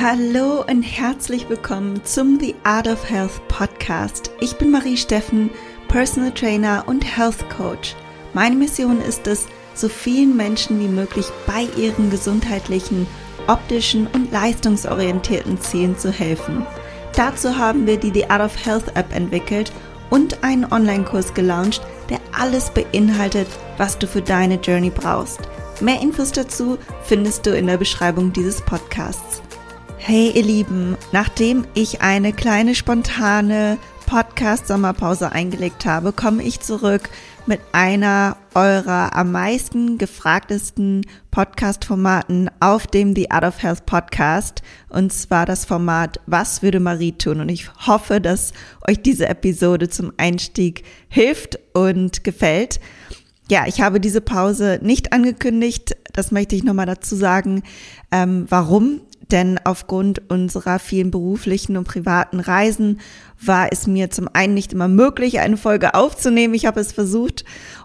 Hallo und herzlich willkommen zum The Art of Health Podcast. Ich bin Marie Steffen, Personal Trainer und Health Coach. Meine Mission ist es, so vielen Menschen wie möglich bei ihren gesundheitlichen, optischen und leistungsorientierten Zielen zu helfen. Dazu haben wir die The Art of Health App entwickelt und einen Online-Kurs gelauncht, der alles beinhaltet, was du für deine Journey brauchst. Mehr Infos dazu findest du in der Beschreibung dieses Podcasts. Hey ihr Lieben, nachdem ich eine kleine spontane Podcast-Sommerpause eingelegt habe, komme ich zurück mit einer eurer am meisten gefragtesten Podcast-Formaten auf dem The Art of Health Podcast. Und zwar das Format Was würde Marie tun? Und ich hoffe, dass euch diese Episode zum Einstieg hilft und gefällt. Ja, ich habe diese Pause nicht angekündigt. Das möchte ich nochmal dazu sagen. Ähm, warum? Denn aufgrund unserer vielen beruflichen und privaten Reisen war es mir zum einen nicht immer möglich, eine Folge aufzunehmen. Ich habe es versucht.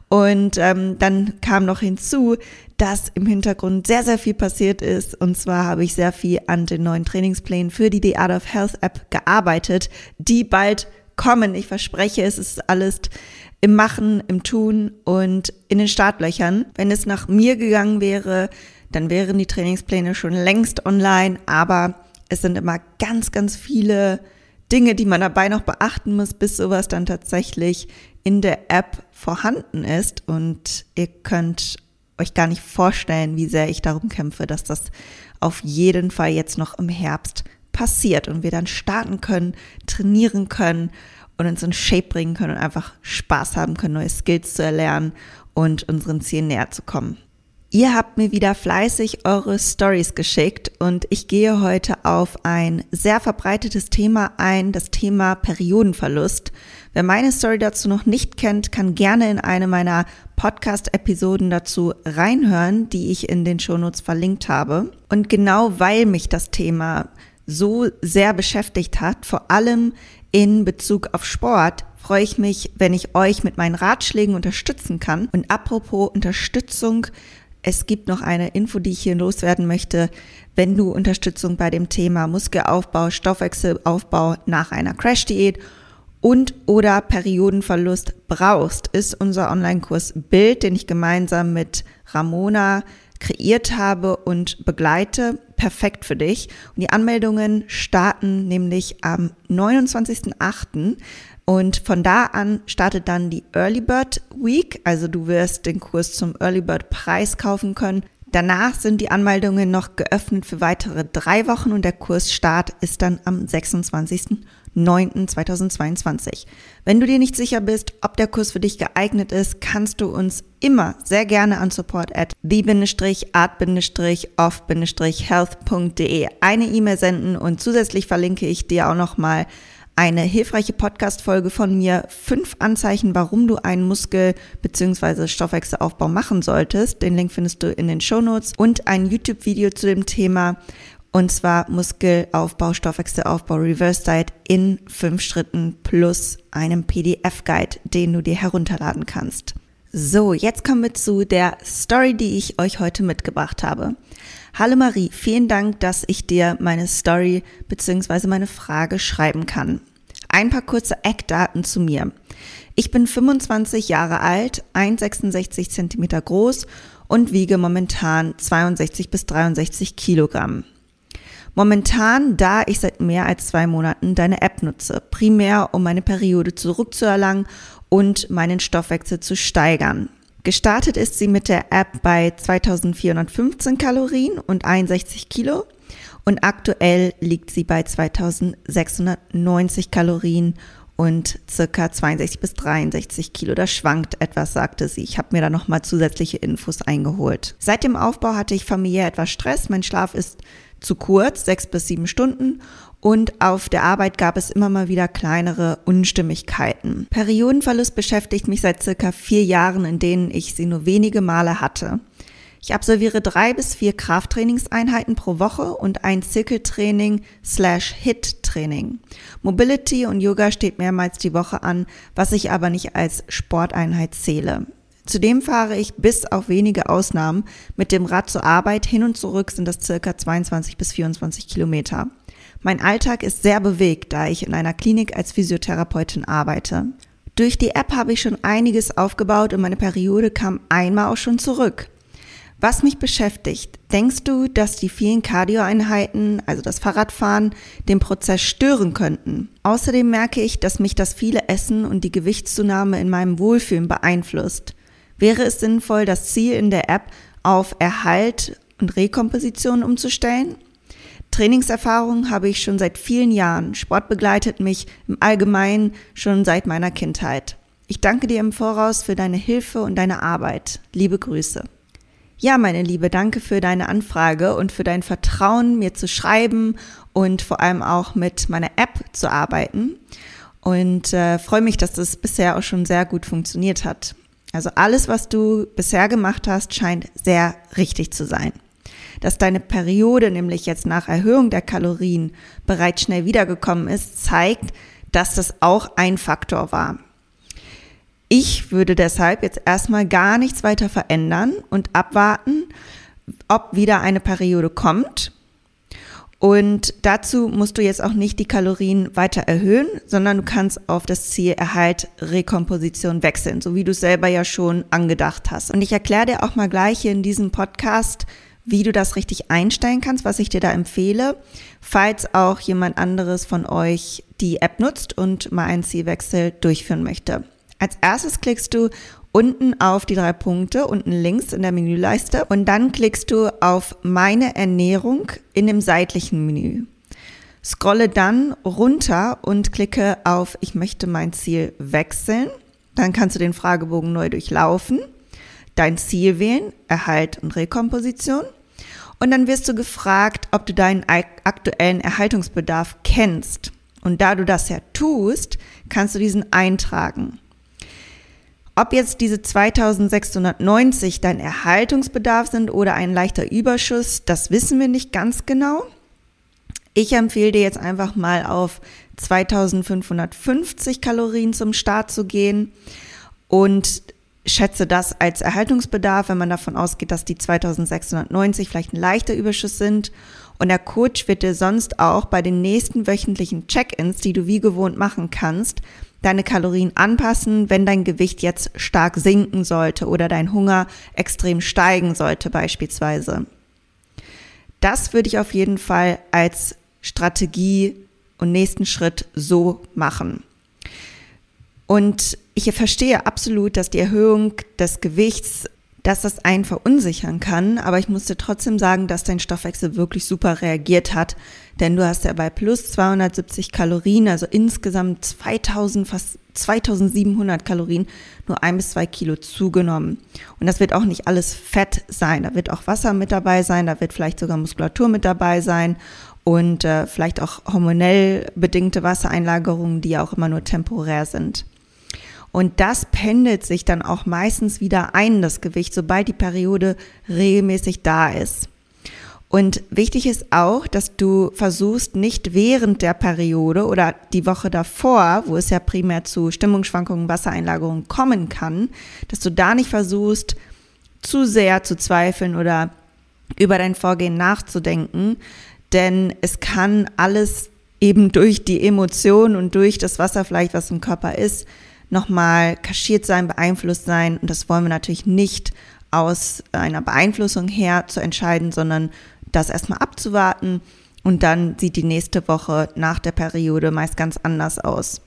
Und ähm, dann kam noch hinzu, dass im Hintergrund sehr, sehr viel passiert ist. Und zwar habe ich sehr viel an den neuen Trainingsplänen für die The Art of Health App gearbeitet, die bald kommen. Ich verspreche, es ist alles im Machen, im Tun und in den Startlöchern. Wenn es nach mir gegangen wäre, dann wären die Trainingspläne schon längst online, aber es sind immer ganz, ganz viele Dinge, die man dabei noch beachten muss, bis sowas dann tatsächlich in der App vorhanden ist. Und ihr könnt euch gar nicht vorstellen, wie sehr ich darum kämpfe, dass das auf jeden Fall jetzt noch im Herbst passiert und wir dann starten können, trainieren können und uns in Shape bringen können und einfach Spaß haben können, neue Skills zu erlernen und unseren Zielen näher zu kommen. Ihr habt mir wieder fleißig eure Stories geschickt und ich gehe heute auf ein sehr verbreitetes Thema ein, das Thema Periodenverlust. Wer meine Story dazu noch nicht kennt, kann gerne in eine meiner Podcast-Episoden dazu reinhören, die ich in den Shownotes verlinkt habe. Und genau weil mich das Thema so sehr beschäftigt hat, vor allem in Bezug auf Sport, freue ich mich, wenn ich euch mit meinen Ratschlägen unterstützen kann. Und apropos Unterstützung, es gibt noch eine Info, die ich hier loswerden möchte. Wenn du Unterstützung bei dem Thema Muskelaufbau, Stoffwechselaufbau nach einer Crash-Diät und oder Periodenverlust brauchst, ist unser Online-Kurs Bild, den ich gemeinsam mit Ramona kreiert habe und begleite, perfekt für dich. Und die Anmeldungen starten nämlich am 29.08. Und von da an startet dann die Early Bird Week. Also du wirst den Kurs zum Early Bird Preis kaufen können. Danach sind die Anmeldungen noch geöffnet für weitere drei Wochen und der Kursstart ist dann am 26.09.2022. Wenn du dir nicht sicher bist, ob der Kurs für dich geeignet ist, kannst du uns immer sehr gerne an support at the-art-of-health.de eine E-Mail senden und zusätzlich verlinke ich dir auch nochmal eine hilfreiche Podcast-Folge von mir, fünf Anzeichen, warum du einen Muskel- bzw. Stoffwechselaufbau machen solltest. Den Link findest du in den Show Notes und ein YouTube-Video zu dem Thema. Und zwar Muskelaufbau, Stoffwechselaufbau, Reverse Diet in fünf Schritten plus einem PDF-Guide, den du dir herunterladen kannst. So, jetzt kommen wir zu der Story, die ich euch heute mitgebracht habe. Hallo Marie, vielen Dank, dass ich dir meine Story bzw. meine Frage schreiben kann. Ein paar kurze Eckdaten zu mir. Ich bin 25 Jahre alt, 1,66 Zentimeter groß und wiege momentan 62 bis 63 Kilogramm. Momentan, da ich seit mehr als zwei Monaten deine App nutze, primär um meine Periode zurückzuerlangen und meinen Stoffwechsel zu steigern. Gestartet ist sie mit der App bei 2415 Kalorien und 61 Kilo und aktuell liegt sie bei 2690 Kalorien und circa 62 bis 63 Kilo. Das schwankt etwas, sagte sie. Ich habe mir da nochmal zusätzliche Infos eingeholt. Seit dem Aufbau hatte ich familiär etwas Stress. Mein Schlaf ist zu kurz, sechs bis sieben Stunden. Und auf der Arbeit gab es immer mal wieder kleinere Unstimmigkeiten. Periodenverlust beschäftigt mich seit circa vier Jahren, in denen ich sie nur wenige Male hatte. Ich absolviere drei bis vier Krafttrainingseinheiten pro Woche und ein Zirkeltraining slash Hit-Training. Mobility und Yoga steht mehrmals die Woche an, was ich aber nicht als Sporteinheit zähle. Zudem fahre ich bis auf wenige Ausnahmen mit dem Rad zur Arbeit. Hin und zurück sind das circa 22 bis 24 Kilometer. Mein Alltag ist sehr bewegt, da ich in einer Klinik als Physiotherapeutin arbeite. Durch die App habe ich schon einiges aufgebaut und meine Periode kam einmal auch schon zurück. Was mich beschäftigt, denkst du, dass die vielen Cardioeinheiten, also das Fahrradfahren, den Prozess stören könnten? Außerdem merke ich, dass mich das viele Essen und die Gewichtszunahme in meinem Wohlfühlen beeinflusst. Wäre es sinnvoll, das Ziel in der App auf Erhalt und Rekomposition umzustellen? Trainingserfahrung habe ich schon seit vielen Jahren. Sport begleitet mich im Allgemeinen schon seit meiner Kindheit. Ich danke dir im Voraus für deine Hilfe und deine Arbeit. Liebe Grüße. Ja, meine Liebe, danke für deine Anfrage und für dein Vertrauen, mir zu schreiben und vor allem auch mit meiner App zu arbeiten. Und äh, freue mich, dass das bisher auch schon sehr gut funktioniert hat. Also alles, was du bisher gemacht hast, scheint sehr richtig zu sein dass deine Periode nämlich jetzt nach Erhöhung der Kalorien bereits schnell wiedergekommen ist, zeigt, dass das auch ein Faktor war. Ich würde deshalb jetzt erstmal gar nichts weiter verändern und abwarten, ob wieder eine Periode kommt. Und dazu musst du jetzt auch nicht die Kalorien weiter erhöhen, sondern du kannst auf das Ziel Erhalt Rekomposition wechseln, so wie du es selber ja schon angedacht hast. Und ich erkläre dir auch mal gleich hier in diesem Podcast, wie du das richtig einstellen kannst, was ich dir da empfehle, falls auch jemand anderes von euch die App nutzt und mal einen Zielwechsel durchführen möchte. Als erstes klickst du unten auf die drei Punkte, unten links in der Menüleiste und dann klickst du auf Meine Ernährung in dem seitlichen Menü. Scrolle dann runter und klicke auf Ich möchte mein Ziel wechseln. Dann kannst du den Fragebogen neu durchlaufen, dein Ziel wählen, Erhalt und Rekomposition und dann wirst du gefragt, ob du deinen aktuellen Erhaltungsbedarf kennst. Und da du das ja tust, kannst du diesen eintragen. Ob jetzt diese 2690 dein Erhaltungsbedarf sind oder ein leichter Überschuss, das wissen wir nicht ganz genau. Ich empfehle dir jetzt einfach mal auf 2550 Kalorien zum Start zu gehen und schätze das als Erhaltungsbedarf, wenn man davon ausgeht, dass die 2690 vielleicht ein leichter Überschuss sind. Und der Coach wird dir sonst auch bei den nächsten wöchentlichen Check-ins, die du wie gewohnt machen kannst, deine Kalorien anpassen, wenn dein Gewicht jetzt stark sinken sollte oder dein Hunger extrem steigen sollte beispielsweise. Das würde ich auf jeden Fall als Strategie und nächsten Schritt so machen. Und ich verstehe absolut, dass die Erhöhung des Gewichts, dass das einen verunsichern kann, aber ich musste trotzdem sagen, dass dein Stoffwechsel wirklich super reagiert hat, denn du hast ja bei plus 270 Kalorien, also insgesamt 2000, fast 2700 Kalorien, nur ein bis zwei Kilo zugenommen. Und das wird auch nicht alles Fett sein, da wird auch Wasser mit dabei sein, da wird vielleicht sogar Muskulatur mit dabei sein und äh, vielleicht auch hormonell bedingte Wassereinlagerungen, die ja auch immer nur temporär sind. Und das pendelt sich dann auch meistens wieder ein, das Gewicht, sobald die Periode regelmäßig da ist. Und wichtig ist auch, dass du versuchst, nicht während der Periode oder die Woche davor, wo es ja primär zu Stimmungsschwankungen, Wassereinlagerungen kommen kann, dass du da nicht versuchst, zu sehr zu zweifeln oder über dein Vorgehen nachzudenken, denn es kann alles eben durch die Emotionen und durch das Wasser vielleicht, was im Körper ist, nochmal kaschiert sein, beeinflusst sein. Und das wollen wir natürlich nicht aus einer Beeinflussung her zu entscheiden, sondern das erstmal abzuwarten. Und dann sieht die nächste Woche nach der Periode meist ganz anders aus.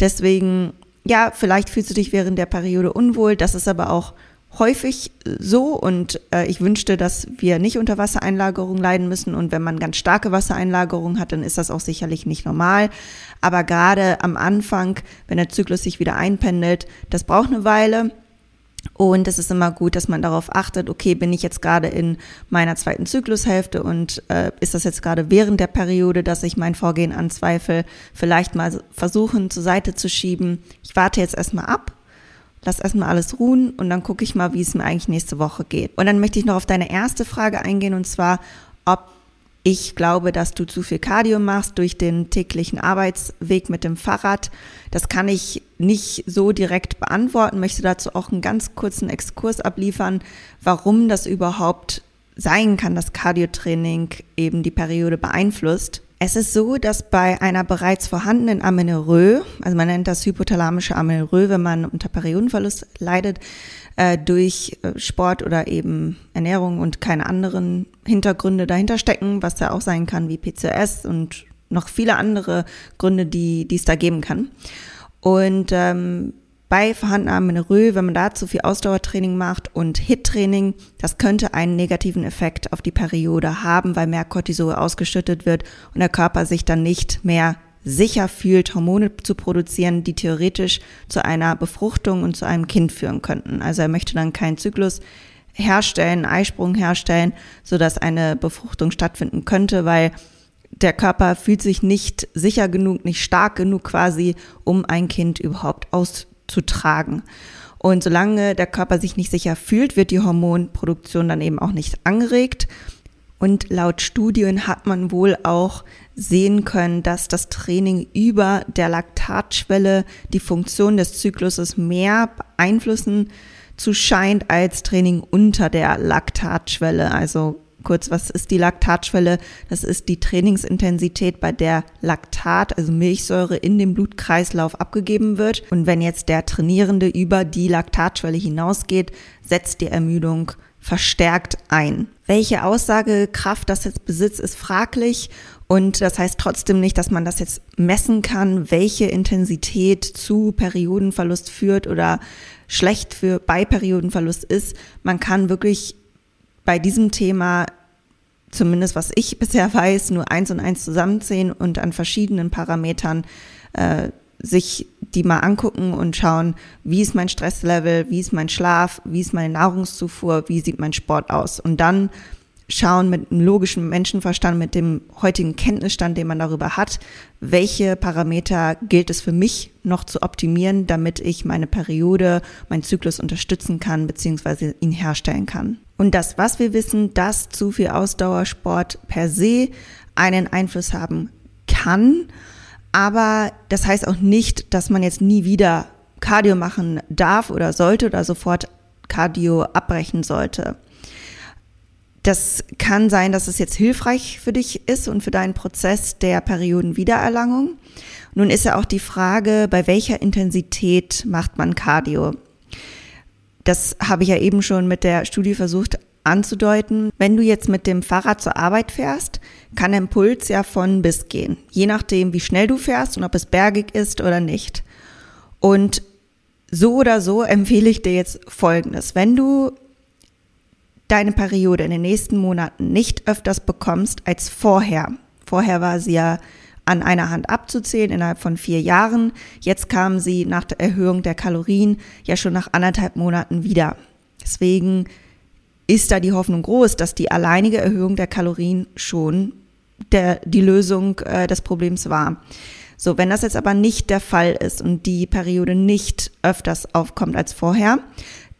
Deswegen, ja, vielleicht fühlst du dich während der Periode unwohl. Das ist aber auch häufig so und äh, ich wünschte, dass wir nicht unter Wassereinlagerung leiden müssen und wenn man ganz starke Wassereinlagerung hat, dann ist das auch sicherlich nicht normal. Aber gerade am Anfang, wenn der Zyklus sich wieder einpendelt, das braucht eine Weile. Und es ist immer gut, dass man darauf achtet, okay, bin ich jetzt gerade in meiner zweiten Zyklushälfte und äh, ist das jetzt gerade während der Periode, dass ich mein Vorgehen anzweifle, vielleicht mal versuchen zur Seite zu schieben. Ich warte jetzt erstmal ab lass erstmal alles ruhen und dann gucke ich mal, wie es mir eigentlich nächste Woche geht. Und dann möchte ich noch auf deine erste Frage eingehen und zwar, ob Ich glaube, dass du zu viel Cardio machst durch den täglichen Arbeitsweg mit dem Fahrrad. Das kann ich nicht so direkt beantworten, möchte dazu auch einen ganz kurzen Exkurs abliefern, warum das überhaupt sein kann, dass Cardiotraining eben die Periode beeinflusst. Es ist so, dass bei einer bereits vorhandenen Amenorrhoe, also man nennt das hypothalamische Amenorrhoe, wenn man unter Periodenverlust leidet, äh, durch äh, Sport oder eben Ernährung und keine anderen Hintergründe dahinter stecken, was da auch sein kann wie PCOS und noch viele andere Gründe, die, die es da geben kann. Und ähm, bei vorhandener Amenorrhoe, wenn man da zu viel Ausdauertraining macht und HIT-Training, das könnte einen negativen Effekt auf die Periode haben, weil mehr Cortisol ausgeschüttet wird und der Körper sich dann nicht mehr sicher fühlt, Hormone zu produzieren, die theoretisch zu einer Befruchtung und zu einem Kind führen könnten. Also er möchte dann keinen Zyklus herstellen, einen Eisprung herstellen, sodass eine Befruchtung stattfinden könnte, weil der Körper fühlt sich nicht sicher genug, nicht stark genug quasi, um ein Kind überhaupt auszutragen. Und solange der Körper sich nicht sicher fühlt, wird die Hormonproduktion dann eben auch nicht angeregt. Und laut Studien hat man wohl auch sehen können, dass das Training über der Laktatschwelle die Funktion des Zykluses mehr beeinflussen zu scheint als Training unter der Laktatschwelle. Also kurz, was ist die Laktatschwelle? Das ist die Trainingsintensität, bei der Laktat, also Milchsäure, in dem Blutkreislauf abgegeben wird. Und wenn jetzt der Trainierende über die Laktatschwelle hinausgeht, setzt die Ermüdung verstärkt ein. Welche Aussagekraft das jetzt besitzt, ist fraglich und das heißt trotzdem nicht, dass man das jetzt messen kann, welche Intensität zu Periodenverlust führt oder schlecht für bei Periodenverlust ist. Man kann wirklich bei diesem Thema, zumindest was ich bisher weiß, nur eins und eins zusammenzählen und an verschiedenen Parametern äh, sich die mal angucken und schauen, wie ist mein Stresslevel, wie ist mein Schlaf, wie ist meine Nahrungszufuhr, wie sieht mein Sport aus. Und dann schauen mit einem logischen Menschenverstand, mit dem heutigen Kenntnisstand, den man darüber hat, welche Parameter gilt es für mich noch zu optimieren, damit ich meine Periode, meinen Zyklus unterstützen kann, beziehungsweise ihn herstellen kann. Und das, was wir wissen, dass zu viel Ausdauersport per se einen Einfluss haben kann, aber das heißt auch nicht, dass man jetzt nie wieder Cardio machen darf oder sollte oder sofort Cardio abbrechen sollte. Das kann sein, dass es jetzt hilfreich für dich ist und für deinen Prozess der Periodenwiedererlangung. Nun ist ja auch die Frage, bei welcher Intensität macht man Cardio? Das habe ich ja eben schon mit der Studie versucht anzudeuten. Wenn du jetzt mit dem Fahrrad zur Arbeit fährst, kann der Impuls ja von bis gehen. Je nachdem, wie schnell du fährst und ob es bergig ist oder nicht. Und so oder so empfehle ich dir jetzt Folgendes. Wenn du deine Periode in den nächsten Monaten nicht öfters bekommst als vorher. Vorher war sie ja an einer Hand abzuzählen innerhalb von vier Jahren. Jetzt kam sie nach der Erhöhung der Kalorien ja schon nach anderthalb Monaten wieder. Deswegen ist da die Hoffnung groß, dass die alleinige Erhöhung der Kalorien schon der, die Lösung äh, des Problems war. So, wenn das jetzt aber nicht der Fall ist und die Periode nicht öfters aufkommt als vorher,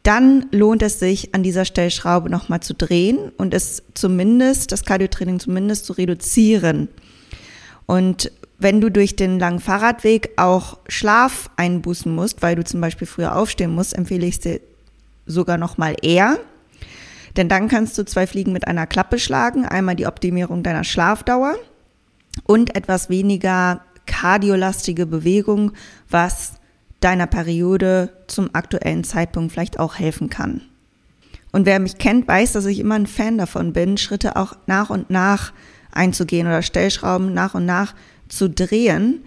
dann lohnt es sich, an dieser Stellschraube nochmal zu drehen und es zumindest, das Cardiotraining zumindest zu reduzieren. Und wenn du durch den langen Fahrradweg auch Schlaf einbußen musst, weil du zum Beispiel früher aufstehen musst, empfehle ich es dir sogar nochmal eher. Denn dann kannst du zwei Fliegen mit einer Klappe schlagen. Einmal die Optimierung deiner Schlafdauer und etwas weniger kardiolastige Bewegung, was deiner Periode zum aktuellen Zeitpunkt vielleicht auch helfen kann. Und wer mich kennt, weiß, dass ich immer ein Fan davon bin, Schritte auch nach und nach einzugehen oder Stellschrauben nach und nach zu drehen.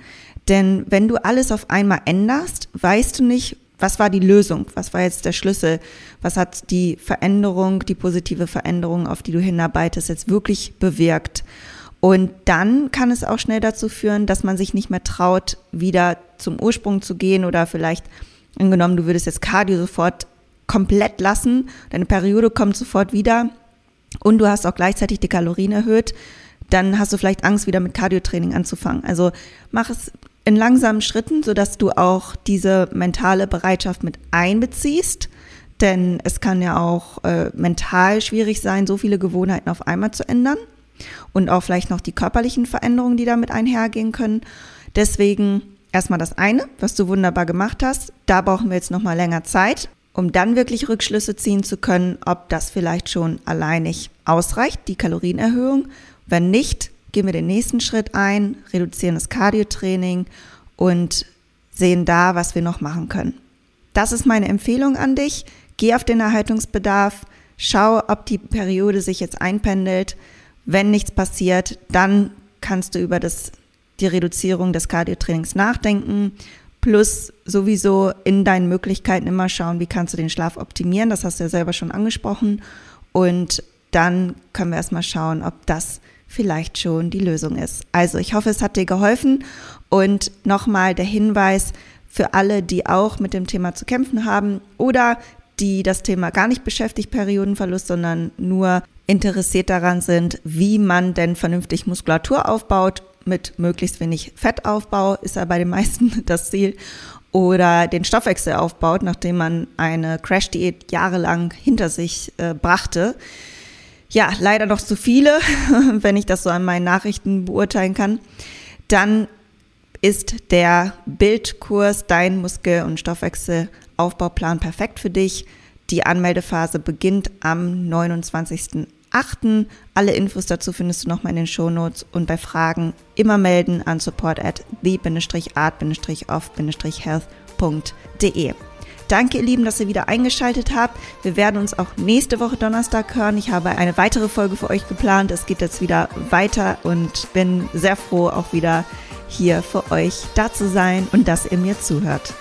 Denn wenn du alles auf einmal änderst, weißt du nicht, was war die Lösung? Was war jetzt der Schlüssel? Was hat die Veränderung, die positive Veränderung, auf die du hinarbeitest, jetzt wirklich bewirkt? Und dann kann es auch schnell dazu führen, dass man sich nicht mehr traut, wieder zum Ursprung zu gehen oder vielleicht angenommen, du würdest jetzt Cardio sofort komplett lassen, deine Periode kommt sofort wieder und du hast auch gleichzeitig die Kalorien erhöht, dann hast du vielleicht Angst, wieder mit Cardiotraining anzufangen. Also mach es in langsamen Schritten, sodass du auch diese mentale Bereitschaft mit einbeziehst. Denn es kann ja auch äh, mental schwierig sein, so viele Gewohnheiten auf einmal zu ändern. und auch vielleicht noch die körperlichen Veränderungen, die damit einhergehen können. Deswegen erstmal das eine, was du wunderbar gemacht hast. Da brauchen wir jetzt nochmal länger Zeit, um dann wirklich Rückschlüsse ziehen zu können, ob das vielleicht schon alleinig ausreicht, die Kalorienerhöhung. Wenn nicht, gehen wir den nächsten Schritt ein, reduzieren das Cardiotraining und sehen da, was wir noch machen können. Das ist meine Empfehlung an dich. Geh auf den Erhaltungsbedarf, schau, ob die Periode sich jetzt einpendelt. Wenn nichts passiert, dann kannst du über das, die Reduzierung des Cardiotrainings nachdenken. Plus sowieso in deinen Möglichkeiten immer schauen, wie kannst du den Schlaf optimieren. Das hast du ja selber schon angesprochen. Und dann können wir erstmal schauen, ob das vielleicht schon die Lösung ist. Also ich hoffe, es hat dir geholfen. Und nochmal der Hinweis für alle, die auch mit dem Thema zu kämpfen haben oder die das Thema gar nicht beschäftigt, Periodenverlust, sondern nur interessiert daran sind, wie man denn vernünftig Muskulatur aufbaut mit möglichst wenig Fettaufbau, ist ja bei den meisten das Ziel, oder den Stoffwechsel aufbaut, nachdem man eine Crash-Diät jahrelang hinter sich äh, brachte. Ja, leider noch zu viele, wenn ich das so an meinen Nachrichten beurteilen kann. Dann ist der Bildkurs Dein Muskel- und Stoffwechselaufbauplan perfekt für dich. Die Anmeldephase beginnt am 29.08. Alle Infos dazu findest du nochmal in den Shownotes und bei Fragen immer melden an support at the-art-off-health.de. Danke, ihr Lieben, dass ihr wieder eingeschaltet habt. Wir werden uns auch nächste Woche Donnerstag hören. Ich habe eine weitere Folge für euch geplant. Es geht jetzt wieder weiter und bin sehr froh, auch wieder hier für euch da zu sein und dass ihr mir zuhört.